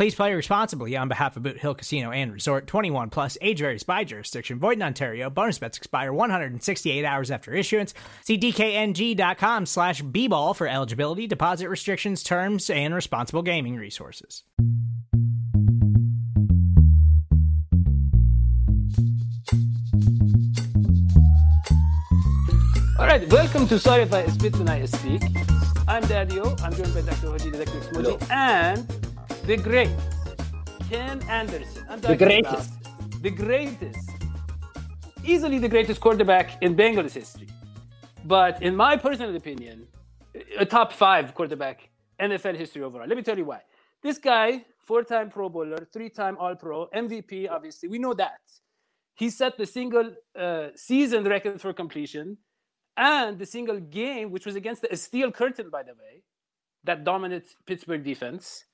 Please play responsibly on behalf of Boot Hill Casino and Resort 21 plus age varies by jurisdiction. Void in Ontario. Bonus bets expire 168 hours after issuance. See DKNG.com slash B ball for eligibility, deposit restrictions, terms, and responsible gaming resources. All right, welcome to Sorry If I Spit When I Speak. I'm Dario. I'm joined by Dr. Hoji Dr. Smoji and the great Ken Anderson. I'm The greatest. The greatest. Easily the greatest quarterback in Bengals history. But in my personal opinion, a top five quarterback NFL history overall. Let me tell you why. This guy, four time Pro Bowler, three time All Pro, MVP, obviously, we know that. He set the single uh, season record for completion and the single game, which was against the Steel Curtain, by the way, that dominant Pittsburgh defense.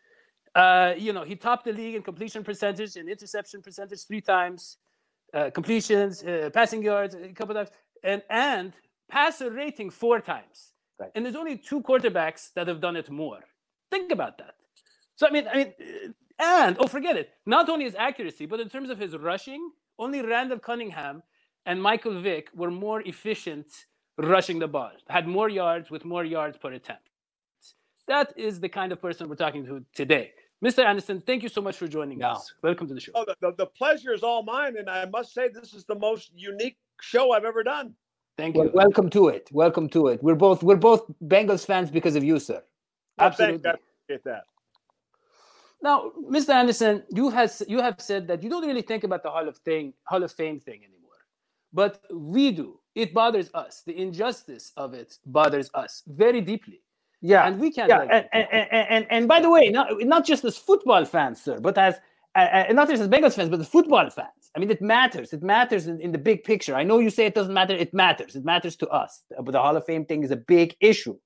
Uh, you know, he topped the league in completion percentage and interception percentage three times, uh, completions, uh, passing yards a couple times, and and passer rating four times. Right. And there's only two quarterbacks that have done it more. Think about that. So I mean, I mean, uh, and oh, forget it. Not only his accuracy, but in terms of his rushing, only Randall Cunningham and Michael Vick were more efficient rushing the ball, had more yards with more yards per attempt. That is the kind of person we're talking to today. Mr. Anderson, thank you so much for joining Yeah. us. Welcome to the show. Oh, the, the, the pleasure is all mine, and I must say this is the most unique show I've ever done. Thank Well, you. welcome to it. Welcome to it. We're both we're both Bengals fans because of you, sir. Absolutely. I appreciate that. Now, Mr. Anderson, you has you have said that you don't really think about the Hall of thing, Hall of Fame thing anymore, but we do. It bothers us. The injustice of it bothers us very deeply, Yeah, and we can't. yeah, like and, and, and, and, and by the way, not not just as football fans, sir, but as uh, uh, not just as Bengals fans, but as football fans. I mean, it matters. It matters in, in the big picture. I know you say it doesn't matter. It matters. It matters to us. But the Hall of Fame thing is a big issue.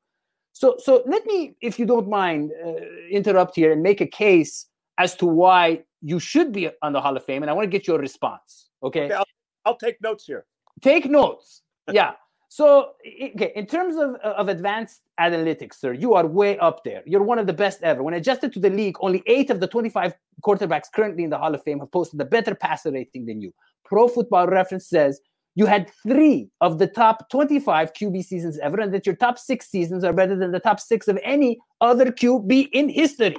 So, so let me, if you don't mind, uh, interrupt here and make a case as to why you should be on the Hall of Fame, and I want to get your response. Okay, Okay, I'll, I'll take notes here. take notes. Yeah. So, okay, in terms of, of advanced analytics, sir, you are way up there. You're one of the best ever. When adjusted to the league, only eight of the 25 quarterbacks currently in the Hall of Fame have posted a better passer rating than you. Pro Football Reference says you had three of the top 25 QB seasons ever, and that your top six seasons are better than the top six of any other QB in history.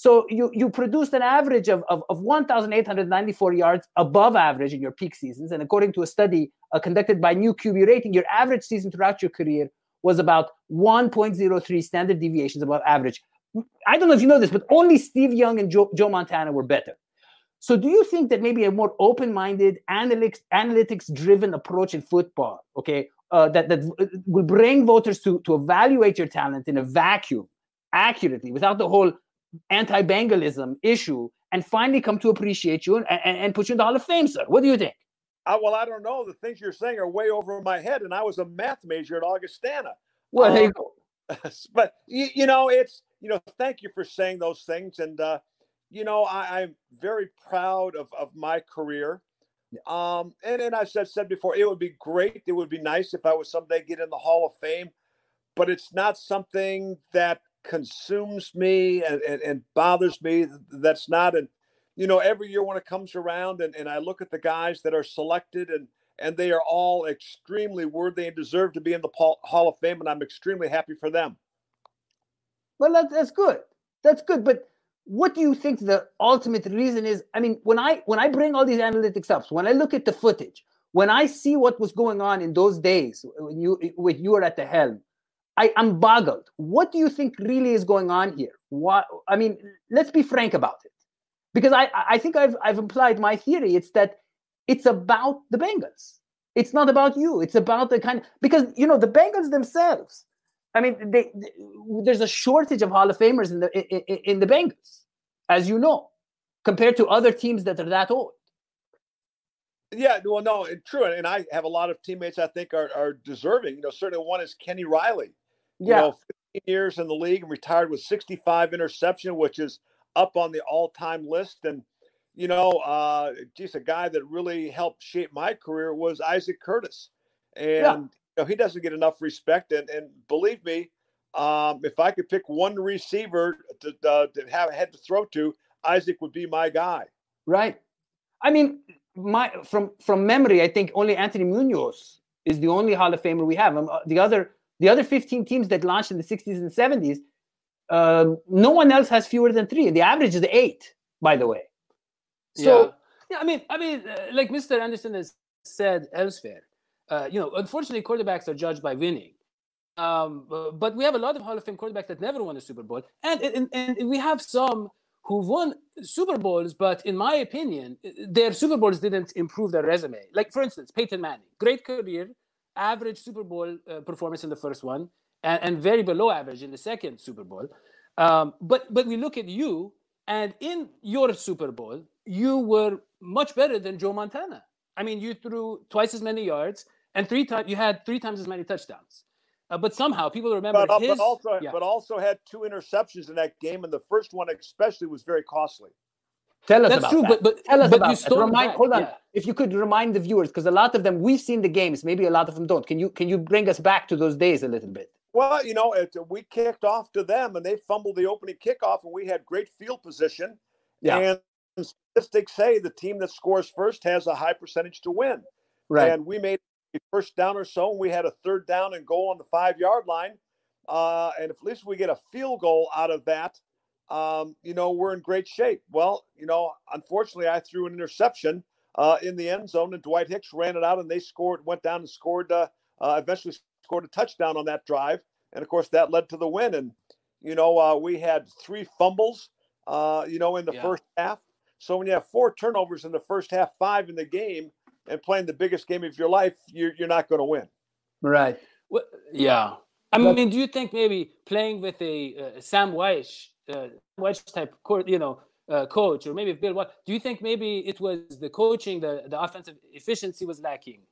So you you produced an average of, of, of 1,894 yards above average in your peak seasons. And according to a study uh, conducted by New QB Rating, your average season throughout your career was about 1.03 standard deviations above average. I don't know if you know this, but only Steve Young and Joe, Joe Montana were better. So do you think that maybe a more open-minded, analytics analytics-driven approach in football, okay, uh, that that will bring voters to to evaluate your talent in a vacuum accurately without the whole anti-Bengalism issue and finally come to appreciate you and, and, and put you in the Hall of Fame, sir. What do you think? I, well, I don't know. The things you're saying are way over my head, and I was a math major at Augustana. Well, Um, go. but you, you know, it's you know, thank you for saying those things, and uh, you know, I, I'm very proud of of my career. Um, and and I said said before, it would be great. It would be nice if I would someday get in the Hall of Fame, but it's not something that consumes me and, and, and bothers me. That's not and you know, every year when it comes around and, and I look at the guys that are selected and and they are all extremely worthy and deserve to be in the Hall of Fame, and I'm extremely happy for them. Well, that, that's good. That's good. But what do you think the ultimate reason is? I mean, when I when I bring all these analytics up, when I look at the footage, when I see what was going on in those days when you when you were at the helm, I, am boggled. What do you think really is going on here? What I mean, let's be frank about it, because I I think I've I've implied my theory. It's that it's about the Bengals. It's not about you. It's about the kind because you know the Bengals themselves. I mean, they, they, there's a shortage of Hall of Famers in the in, in the Bengals, as you know, compared to other teams that are that old. Yeah, well, no, it's true, and I have a lot of teammates I think are, are deserving. You know, certainly one is Kenny Riley. Yeah, you know, 15 years in the league and retired with 65 interception, which is up on the all-time list. And you know, uh, just a guy that really helped shape my career was Isaac Curtis, and yeah. you know, he doesn't get enough respect. And and believe me, um, if I could pick one receiver to, uh, to have had to throw to, Isaac would be my guy. Right. I mean, my from from memory, I think only Anthony Munoz is the only Hall of Famer we have. Um, the other the other 15 teams that launched in the 60s and 70s, uh, um, no one else has fewer than three. The average is eight, by the way. So yeah, yeah I mean, I mean, uh, like Mr. Anderson has said elsewhere, uh, you know, unfortunately, quarterbacks are judged by winning. Um, but we have a lot of Hall of Fame quarterbacks that never won a Super Bowl, and and, and we have some who won Super Bowls, but in my opinion, their Super Bowls didn't improve their resume. Like, for instance, Peyton Manning, great career, average Super Bowl uh, performance in the first one, and, and, very below average in the second Super Bowl. Um, but but we look at you, and in your Super Bowl, you were much better than Joe Montana. I mean, you threw twice as many yards, and three times you had three times as many touchdowns. Uh, but somehow people remember but, his. But also, yeah. but also had two interceptions in that game, and the first one especially was very costly. Tell us That's about true, that. But, but tell us but about you Remind, hold on, yeah. if you could remind the viewers, because a lot of them we've seen the games, maybe a lot of them don't. Can you can you bring us back to those days a little bit? Well, you know, it, we kicked off to them, and they fumbled the opening kickoff, and we had great field position. Yeah. And statistics say the team that scores first has a high percentage to win. Right. And we made a first down or so, and we had a third down and goal on the five yard line. Uh, and if at least we get a field goal out of that, um, you know, we're in great shape. Well, you know, unfortunately, I threw an interception uh, in the end zone, and Dwight Hicks ran it out, and they scored, went down and scored, uh, uh eventually scored a touchdown on that drive. And of course, that led to the win. And, you know, uh, we had three fumbles, uh, you know, in the yeah. first half. So when you have four turnovers in the first half, five in the game, and playing the biggest game of your life, you're, you're not going to win. Right. Well, yeah. I mean, do you think maybe playing with a uh, Sam Wyche, uh, Wyche type, court, you know, uh, coach, or maybe Bill What do you think maybe it was the coaching, the the offensive efficiency was lacking?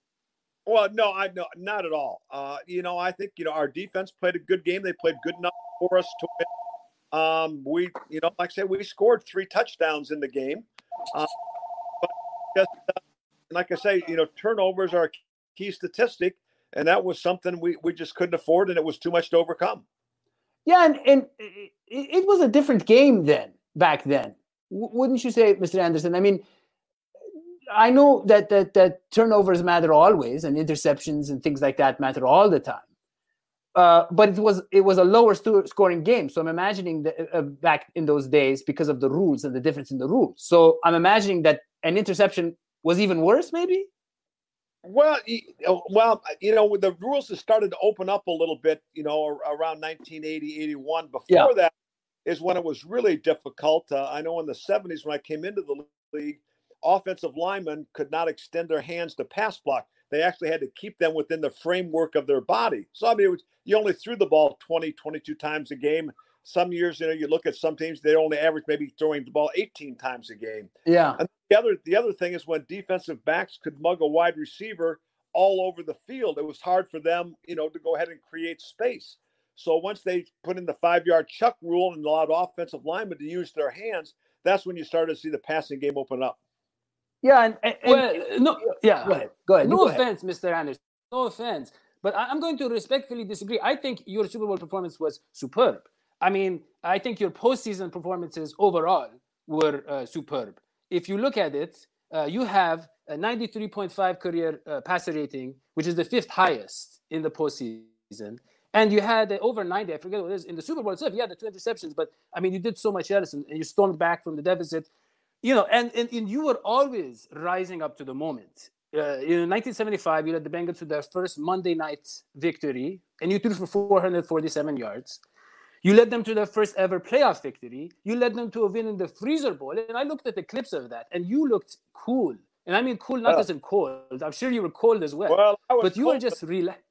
Well, no, I no, not at all. Uh, you know, I think you know our defense played a good game. They played good enough for us to win. Um, we, you know, like I said, we scored three touchdowns in the game. Uh, but just uh, like I say, you know, turnovers are a key statistic, and that was something we, we just couldn't afford, and it was too much to overcome. Yeah, and, and it, it was a different game then, back then. W- wouldn't you say, Mr. Anderson? I mean, I know that, that that turnovers matter always, and interceptions and things like that matter all the time. Uh, but it was it was a lower scoring game, so I'm imagining that uh, back in those days because of the rules and the difference in the rules. So I'm imagining that an interception was even worse, maybe? Well, oh, well, you know, the rules have started to open up a little bit, you know, around 1980, 81. Before yeah. that is when it was really difficult. Uh, I know in the 70s when I came into the league, offensive linemen could not extend their hands to pass block. They actually had to keep them within the framework of their body. So, I mean, was, you only threw the ball 20, 22 times a game. Some years, you know, you look at some teams, they only average maybe throwing the ball 18 times a game. Yeah. And the other the other thing is when defensive backs could mug a wide receiver all over the field, it was hard for them, you know, to go ahead and create space. So once they put in the five yard chuck rule and allowed offensive linemen to use their hands, that's when you started to see the passing game open up. Yeah, and, and well, no, yeah. Go ahead. Go ahead. No go offense, ahead. Mr. Anders. No offense, but I'm going to respectfully disagree. I think your Super Bowl performance was superb. I mean, I think your postseason performances overall were uh, superb. If you look at it, uh, you have a 93.5 career uh, passer rating, which is the fifth highest in the postseason. And you had over 90, I forget what it is, in the Super Bowl itself. You had the two interceptions, but I mean, you did so much else and, and you stormed back from the deficit. You know, and, and, and you were always rising up to the moment. uh, in 1975, you led the Bengals to their first Monday night victory, and you threw for 447 yards. You led them to their first ever playoff victory. You led them to a win in the Freezer Bowl. And I looked at the clips of that, and you looked cool. And I mean cool, not as in cold. I'm sure you were cold as well. Well, but you cold, were just relaxed.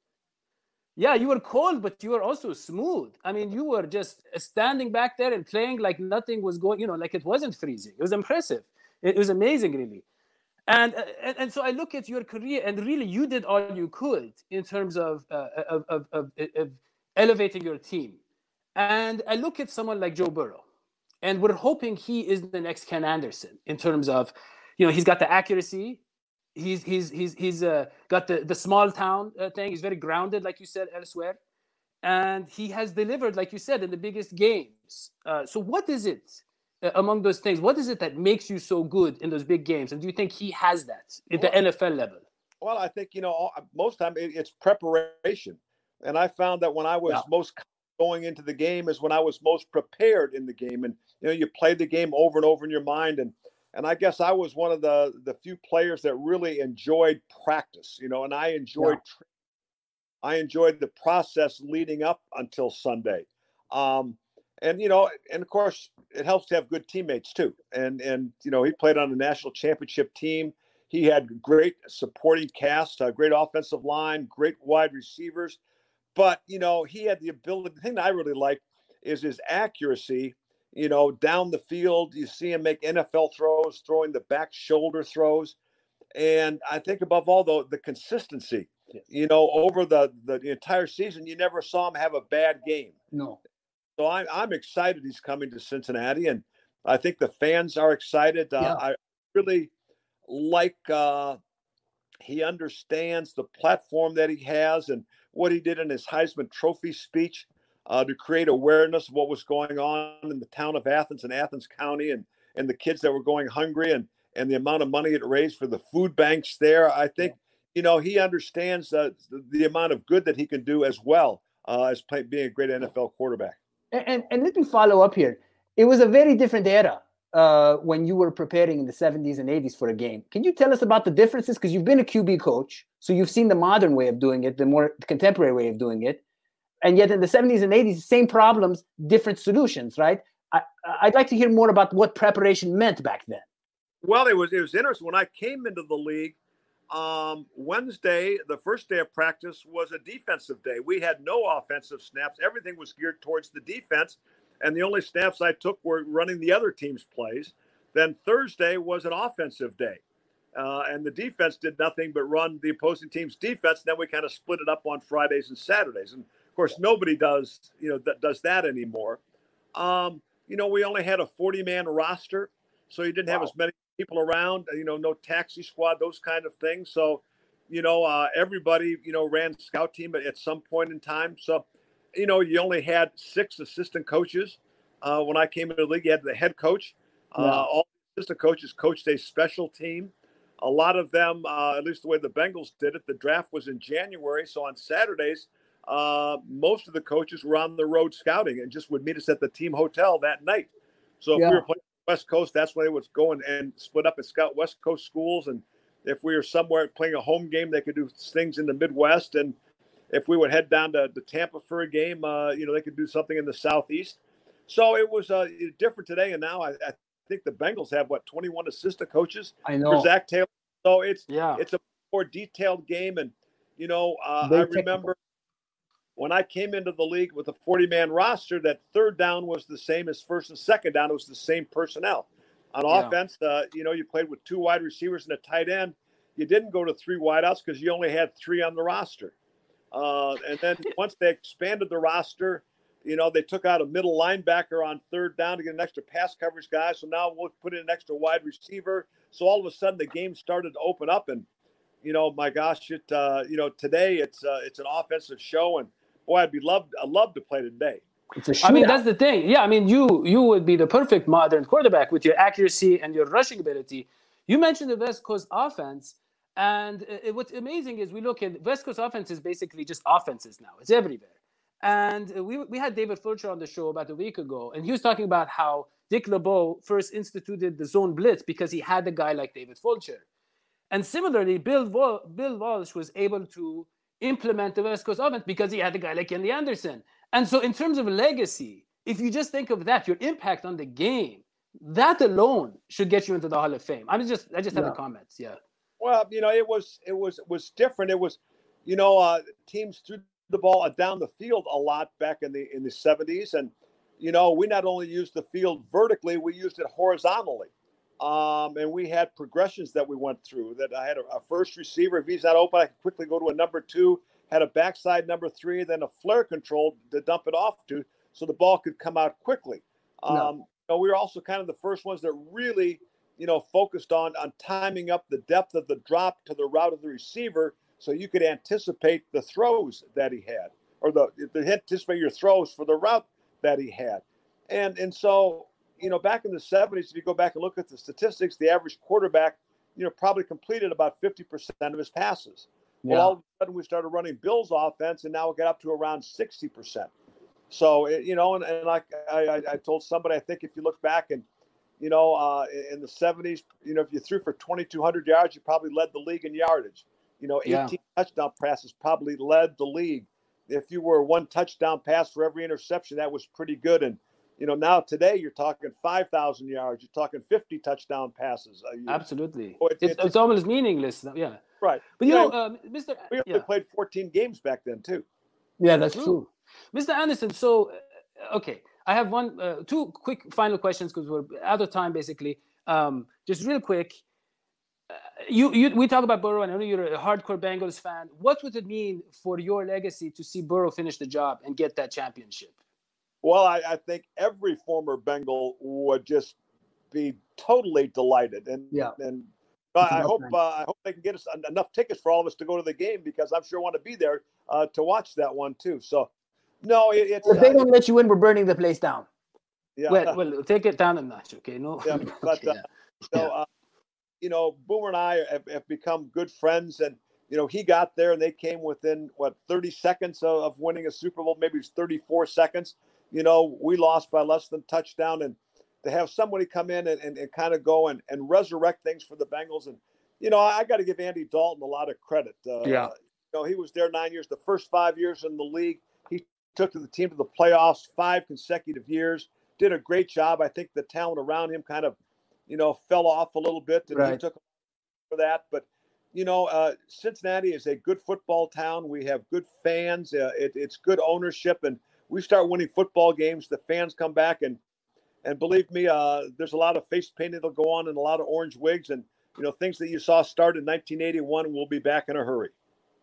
Yeah, you were cold, but you were also smooth. I mean, you were just standing back there and playing like nothing was going, you know, like it wasn't freezing. It was impressive. It, was amazing, really. And, and, and so I look at your career, and really, you did all you could in terms of, uh, of, of, of, of elevating your team. And I look at someone like Joe Burrow, and we're hoping he is the next Ken Anderson in terms of, you know, he's got the accuracy, he's he's he's he's uh, got the the small town uh, thing. He's very grounded, like you said elsewhere, and he has delivered, like you said, in the biggest games. Uh, so, what is it uh, among those things? What is it that makes you so good in those big games? And do you think he has that at the NFL level? Well, I think you know most time it, it's preparation, and I found that when I was yeah. most going into the game is when I was most prepared in the game, and you know you play the game over and over in your mind and and I guess I was one of the the few players that really enjoyed practice, you know, and I enjoyed yeah. I enjoyed the process leading up until Sunday. Um, and you know, and of course, it helps to have good teammates too. And and you know, he played on the national championship team. He had great supporting cast, a great offensive line, great wide receivers. But you know, he had the ability. The thing that I really like is his accuracy you know, down the field. You see him make NFL throws, throwing the back shoulder throws. And I think above all, though, the consistency. You know, over the, the, the entire season, you never saw him have a bad game. No. So I'm I'm excited he's coming to Cincinnati, and I think the fans are excited. Uh, I really like uh, he understands the platform that he has and what he did in his Heisman Trophy speech uh, to create awareness of what was going on in the town of Athens and Athens County and, and the kids that were going hungry and, and the amount of money it raised for the food banks there. I think, you know, he understands uh, the, the amount of good that he can do as well uh, as play, being a great NFL quarterback. And, and, and let me follow up here. It was a very different era uh, when you were preparing in the 70s and 80s for a game. Can you tell us about the differences? Because you've been a QB coach, so you've seen the modern way of doing it, the more contemporary way of doing it. And yet in the 70s and 80s same problems different solutions right? I, i'd like to hear more about what preparation meant back then. Well it was it was interesting. When i came into the league um, wednesday the first day of practice was a defensive day. We had no offensive snaps. Everything was geared towards the defense and the only snaps i took were running the other team's plays then thursday was an offensive day uh, and the defense did nothing but run the opposing team's defense. Then we kind of split it up on Fridays and Saturdays. And of course, nobody does you know that does that anymore. Um, you know, we only had a 40 man roster, so you didn't wow. have as many people around. You know, no taxi squad, those kind of things. So, you know, uh, everybody you know ran scout team at, at some point in time. So, you know, you only had six assistant coaches. Uh, when I came into the league, you had the head coach. Uh, wow. All assistant coaches coached a special team. A lot of them, uh, at least the way the Bengals did it, the draft was in January. So on Saturdays, uh, most of the coaches were on the road scouting and just would meet us at the team hotel that night. So if yeah. we were playing West Coast, that's when they would go and, and split up and scout West Coast schools. And if we were somewhere playing a home game, they could do things in the Midwest. And if we would head down to, the Tampa for a game, uh, you know, they could do something in the Southeast. So it was uh, different today. And now I, I think the Bengals have what 21 assistant coaches. I know for Zac Taylor. So it's yeah, it's a more detailed game. And you know, uh, I remember when I came into the league with a 40 man roster, that third down was the same as first and second down. It was the same personnel. On yeah. offense, uh, you know, you played with two wide receivers and a tight end. You didn't go to three wideouts because you only had three on the roster. Uh, and then once they expanded the roster, you know, they took out a middle linebacker on third down to get an extra pass coverage guy. So now we'll put in an extra wide receiver. So all of a sudden the game started to open up. And, you know, my gosh, it, uh, you know, today it's, uh, it's an offensive show. And, boy, I'd be loved. I'd love to play today. I mean, that's the thing. Yeah, I mean, you you would be the perfect modern quarterback with your accuracy and your rushing ability. You mentioned the West Coast offense, and uh, it, what's amazing is we look at West Coast offense is basically just offenses now. It's everywhere. And uh, we, we had David Fulcher on the show about a week ago, and he was talking about how Dick LeBeau first instituted the zone blitz because he had a guy like David Fulcher. And similarly, Bill, Bill Walsh was able to implement the West Coast offense because he had a guy like Kenny Anderson. And so, in terms of legacy, if you just think of that, your impact on the game, that alone should get you into the Hall of Fame. I'm just, I just have Yeah. the comments. Yeah. Well, you know, it was it was it was different. It was, you know, uh, teams threw the ball down the field a lot back in the in the '70s, and you know, we not only used the field vertically, we used it horizontally, um, and we had progressions that we went through. That I had a, a first receiver. If he's not open, I could quickly go to a number two. Had a backside number three, then a flare control to dump it off to, so the ball could come out quickly. Um, you know, we were also kind of the first ones that really you know, focused on on timing up the depth of the drop to the route of the receiver, so you could anticipate the throws that he had, or the, the anticipate your throws for the route that he had, and and so you know, back in the '70s, if you go back and look at the statistics, the average quarterback, you know, probably completed about 50% of his passes. Well, all of a sudden we started running Bills offense, and now we got up to around 60%. So, it, you know, and, and like I, I, I told somebody, I think if you look back and, you know, uh, in- the 70s, you know, if you threw for 2,200 yards, you probably led the league in yardage. You know, 18 Yeah. touchdown passes probably led the league. If you were one touchdown pass for every interception, that was pretty good. And, you know, now today you're talking 5,000 yards, you're talking 50 touchdown passes. Absolutely. Oh, it's- it's, it's- it's almost meaningless. Yeah. Right. But you Yeah, know, um, Mr. We only Yeah. played 14 games back then, too. Yeah, that's True. true. Mr. Anderson, so uh, okay, I have one, uh, two quick final questions because we're out of time, basically. Um, just real quick, uh, you, you, we talk about Burrow, and I know you're a hardcore Bengals fan. What would it mean for your legacy to see Burrow finish the job and get that championship? Well, I, I think every former Bengal would just be totally delighted, and Yeah. and I hope uh, I hope they can get us enough tickets for all of us to go to the game because I'm sure want to be there uh, to watch that one too. So, no, it, it's If they don't let you in, we're burning the place down. yeah, Well, well, take it down a notch, okay? No, Yeah, but, okay, uh, so uh, you know, Boomer and I have, have become good friends, and you know, he got there, and they came within what 30 seconds of, of winning a Super Bowl, maybe it was 34 seconds. You know, we lost by less than touchdown, and to have somebody come in and, and, and kind of go and, and resurrect things for the Bengals, and you know, I, got to give Andy Dalton a lot of credit. Uh, Yeah. you know, he was there nine years. The first five years in the league, he took the team to the playoffs five consecutive years. Did a great job. I think the talent around him kind of, you know, fell off a little bit, and he took for that. But you know, uh, Cincinnati is a good football town. We have good fans. Uh, it, it's good ownership, and we start winning football games. The fans come back, and and believe me, uh, there's a lot of face painting that'll go on, and a lot of orange wigs, and you know, things that you saw start in 1981 will be back in a hurry.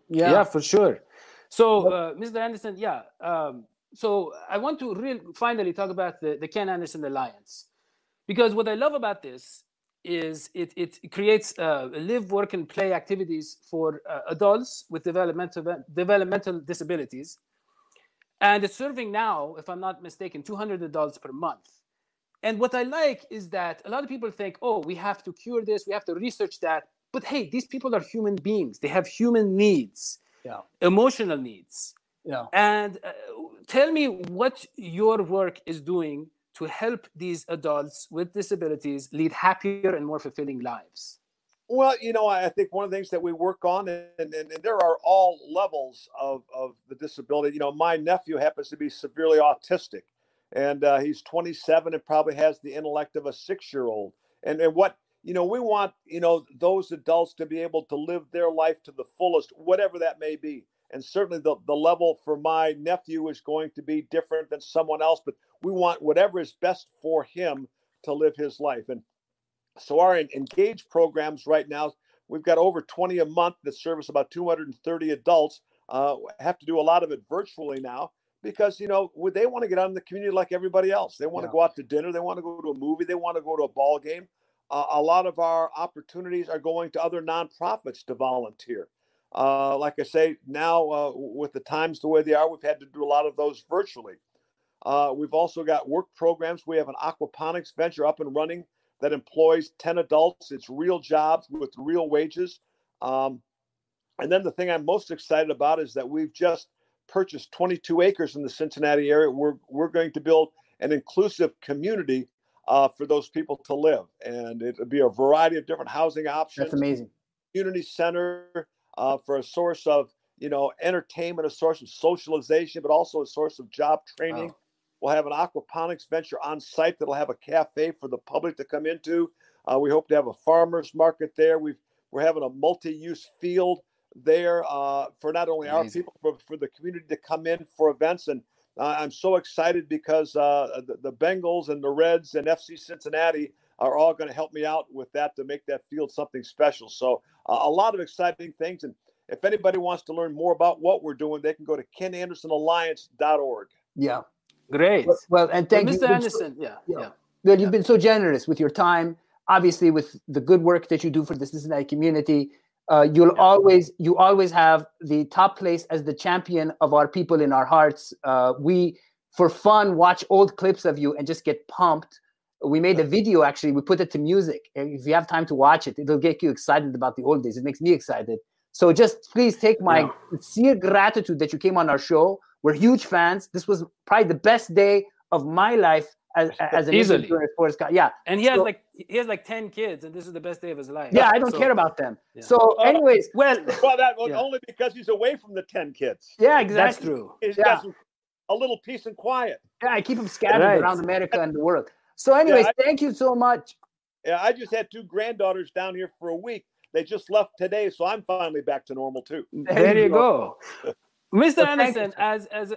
yeah. Yeah. for sure. So, uh, Mr. Anderson, yeah. Um, so I want to real finally talk about the, the Ken Anderson Alliance, because what I love about this is it, it creates uh, live, work, and play activities for uh, adults with developmental developmental disabilities, and it's serving now, if I'm not mistaken, 200 adults per month. And what I like is that a lot of people think, oh, we have to cure this, we have to research that. But hey, these people are human beings. They have human needs, Yeah. emotional needs. Yeah. And uh, tell me what your work is doing to help these adults with disabilities lead happier and more fulfilling lives. Well, you know, I think one of the things that we work on, and, and, and there are all levels of, of the disability. You know, my nephew happens to be severely autistic, and uh, he's 27 and probably has the intellect of a six year old. And, and what, you know, we want, you know, those adults to be able to live their life to the fullest, whatever that may be. And certainly the, the level for my nephew is going to be different than someone else, but we want whatever is best for him to live his life. And so our en- engaged programs right now, we've got over 20 a month that service about 230 adults. Uh, have to do a lot of it virtually now because you know would- they want to get out in the community like everybody else. They want to Yeah. go out to dinner, they want to go to a movie, they want to go to a ball game. Uh, a lot of our opportunities are going to other nonprofits to volunteer. Uh, like I say, now uh, with the times the way they are, we've had to do a lot of those virtually. Uh, we've also got work programs. We have an aquaponics venture up and running that employs 10 adults. It's real jobs with real wages. Um, and then the thing I'm most excited about is that we've just purchased 22 acres in the Cincinnati area. We're, we're going to build an inclusive community uh, for those people to live. And it'll be a variety of different housing options. That's amazing. community center uh, for a source of you know entertainment, a source of socialization, but also a source of job training. Wow. We'll have an aquaponics venture on site that'll have a cafe for the public to come into. Uh, we hope to have a farmers market there. We've we're having a multi-use field there uh, for not only our people but for the community to come in for events. And uh, I'm so excited because uh, the, the Bengals and the Reds and FC Cincinnati are all going to help me out with that to make that field something special. So uh, a lot of exciting things. And if anybody wants to learn more about what we're doing, they can go to kenandersonalliance.org. Yeah. Great. Well, well, and Well, thank you. Mr. You've been so- Anderson, yeah, yeah. yeah. Well, you've been so generous with your time, obviously with the good work that you do for the Cincinnati community. Uh, you'll Yeah. always you always have the top place as the champion of our people in our hearts. Uh, we, for fun, watch old clips of you and just get pumped. We made a video actually. We put it to music. If you have time to watch it, it'll get you excited about the old days. It makes me excited. So just please take my Yeah. sincere gratitude that you came on our show. We're huge fans. This was probably the best day of my life as, as an Easily. sports guy. Yeah. And he has like he has like ten kids, and this is the best day of his life. Yeah, I don't So- care about them. yeah. So, Uh, anyways, Well, Well, that well, Yeah. only because he's away from the 10 kids. yeah, exactly. that's true. He's Yeah. got some, a little peace and quiet. Yeah, I keep them scattered Right. around America and the world. So, anyways, I- thank you so much. Yeah, I just had two granddaughters down here for a week. They just left today, so I'm finally back to normal too. There you go, Mr. Well, Anderson. As as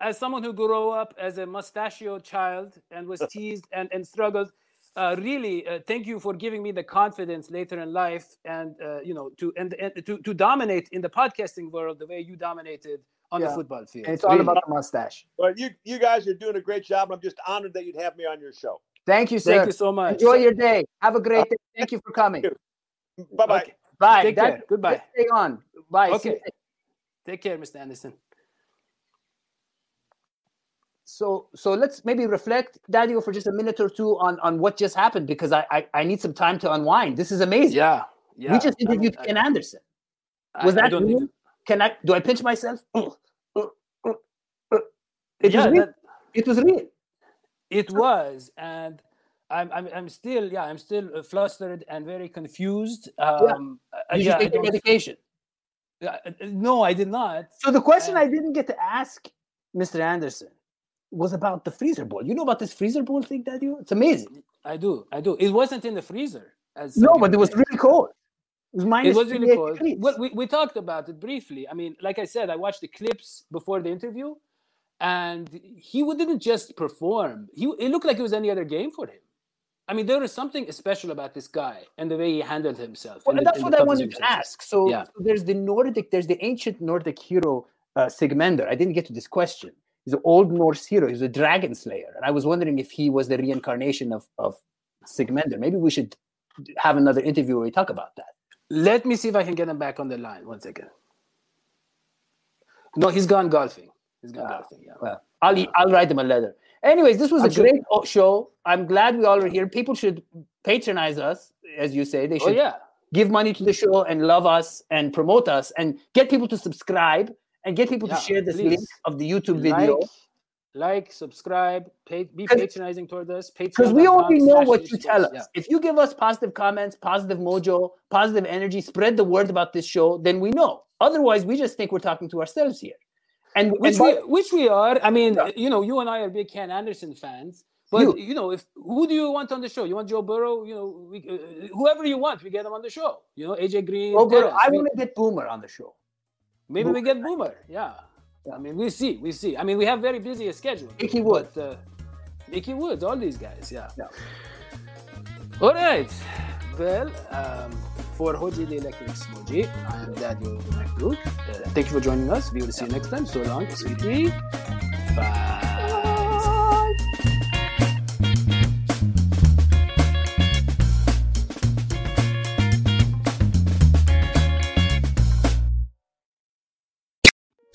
as someone who grew up as a mustachioed child and was teased and and struggled, uh, really, uh, thank you for giving me the confidence later in life and uh, you know to and, and to to dominate in the podcasting world the way you dominated on Yeah. the football field. And it's all Really. about the mustache. But you you guys are doing a great job, and I'm just honored that you'd have me on your show. Thank you, sir. Thank you so much. Enjoy your day. Have a great day. Thank you for coming. Bye bye. Okay. Bye. Take That's- care. Goodbye. Stay on. Bye. Okay. Take care, Mr. Anderson. So so let's maybe reflect daddy for just a minute or two on on what just happened because i i, I need some time to unwind this is amazing Yeah, yeah. we just interviewed I- ken anderson was I that real? even- can i do i pinch myself it Yeah, was real that- it was real It was, and I'm, I'm, I'm still, yeah, I'm still uh, flustered and very confused. Um, uh, yeah, you I take your medication yeah, uh, no, I did not. so the question Uh, i didn't get to ask mr anderson was about the freezer bowl you know about this freezer bowl thing daddy it's amazing I do, I do. It wasn't in the freezer. As no but it was really cold it was minus It was really cold. degrees. Well, we, we talked about it briefly. I mean, like I said, I watched the clips before the interview, and he didn't just perform. He it looked like it was any other game for him. I mean, there was something special about this guy and the way he handled himself. Well, the- that's what I wanted to ask. So, Yeah. so there's the Nordic, there's the ancient Nordic hero uh, Sigmander. I didn't get to this question. He's an old Norse hero. He's a dragon slayer, and I was wondering if he was the reincarnation of of Sigmander. Maybe we should have another interview where we talk about that. Let me see if I can get him back on the line. One second. No, he's gone golfing. He's gone Ah, golfing. Yeah. Well, I'll I'll write him a letter. Anyways, this was I'm a sure- great show. I'm glad we all are here. People should patronize us, as you say. They should Oh should yeah. give money to the show and love us and promote us and get people to subscribe and get people Yeah, to share this please. link of the YouTube video. Like, like, subscribe, pay, be patronizing toward us. Because we only know what you tell us. Yeah. If you give us positive comments, positive mojo, positive energy, spread the word about this show, then we know. Otherwise, we just think we're talking to ourselves here. And, and Which by- we, which we are. I mean, Yeah. you know, you and I are big Ken Anderson fans. But You. you. know, if who do you want on the show? You want Joe Burrow? You know, we, uh, whoever you want, we get him on the show. You know, AJ Green. Oh. I want to get Boomer on the show. Maybe we get Boomer. Yeah. Yeah. I mean, we see, we see. I mean, we have very busy a schedule. Ickey Woods. Uh, Ickey Woods, all these guys. Yeah. Yeah. All right. Well, um, for Hoji the Electric Smoji, I am Daniel McBrook. Uh, thank you for joining us. We will see you next time. So long, sweetie. Bye.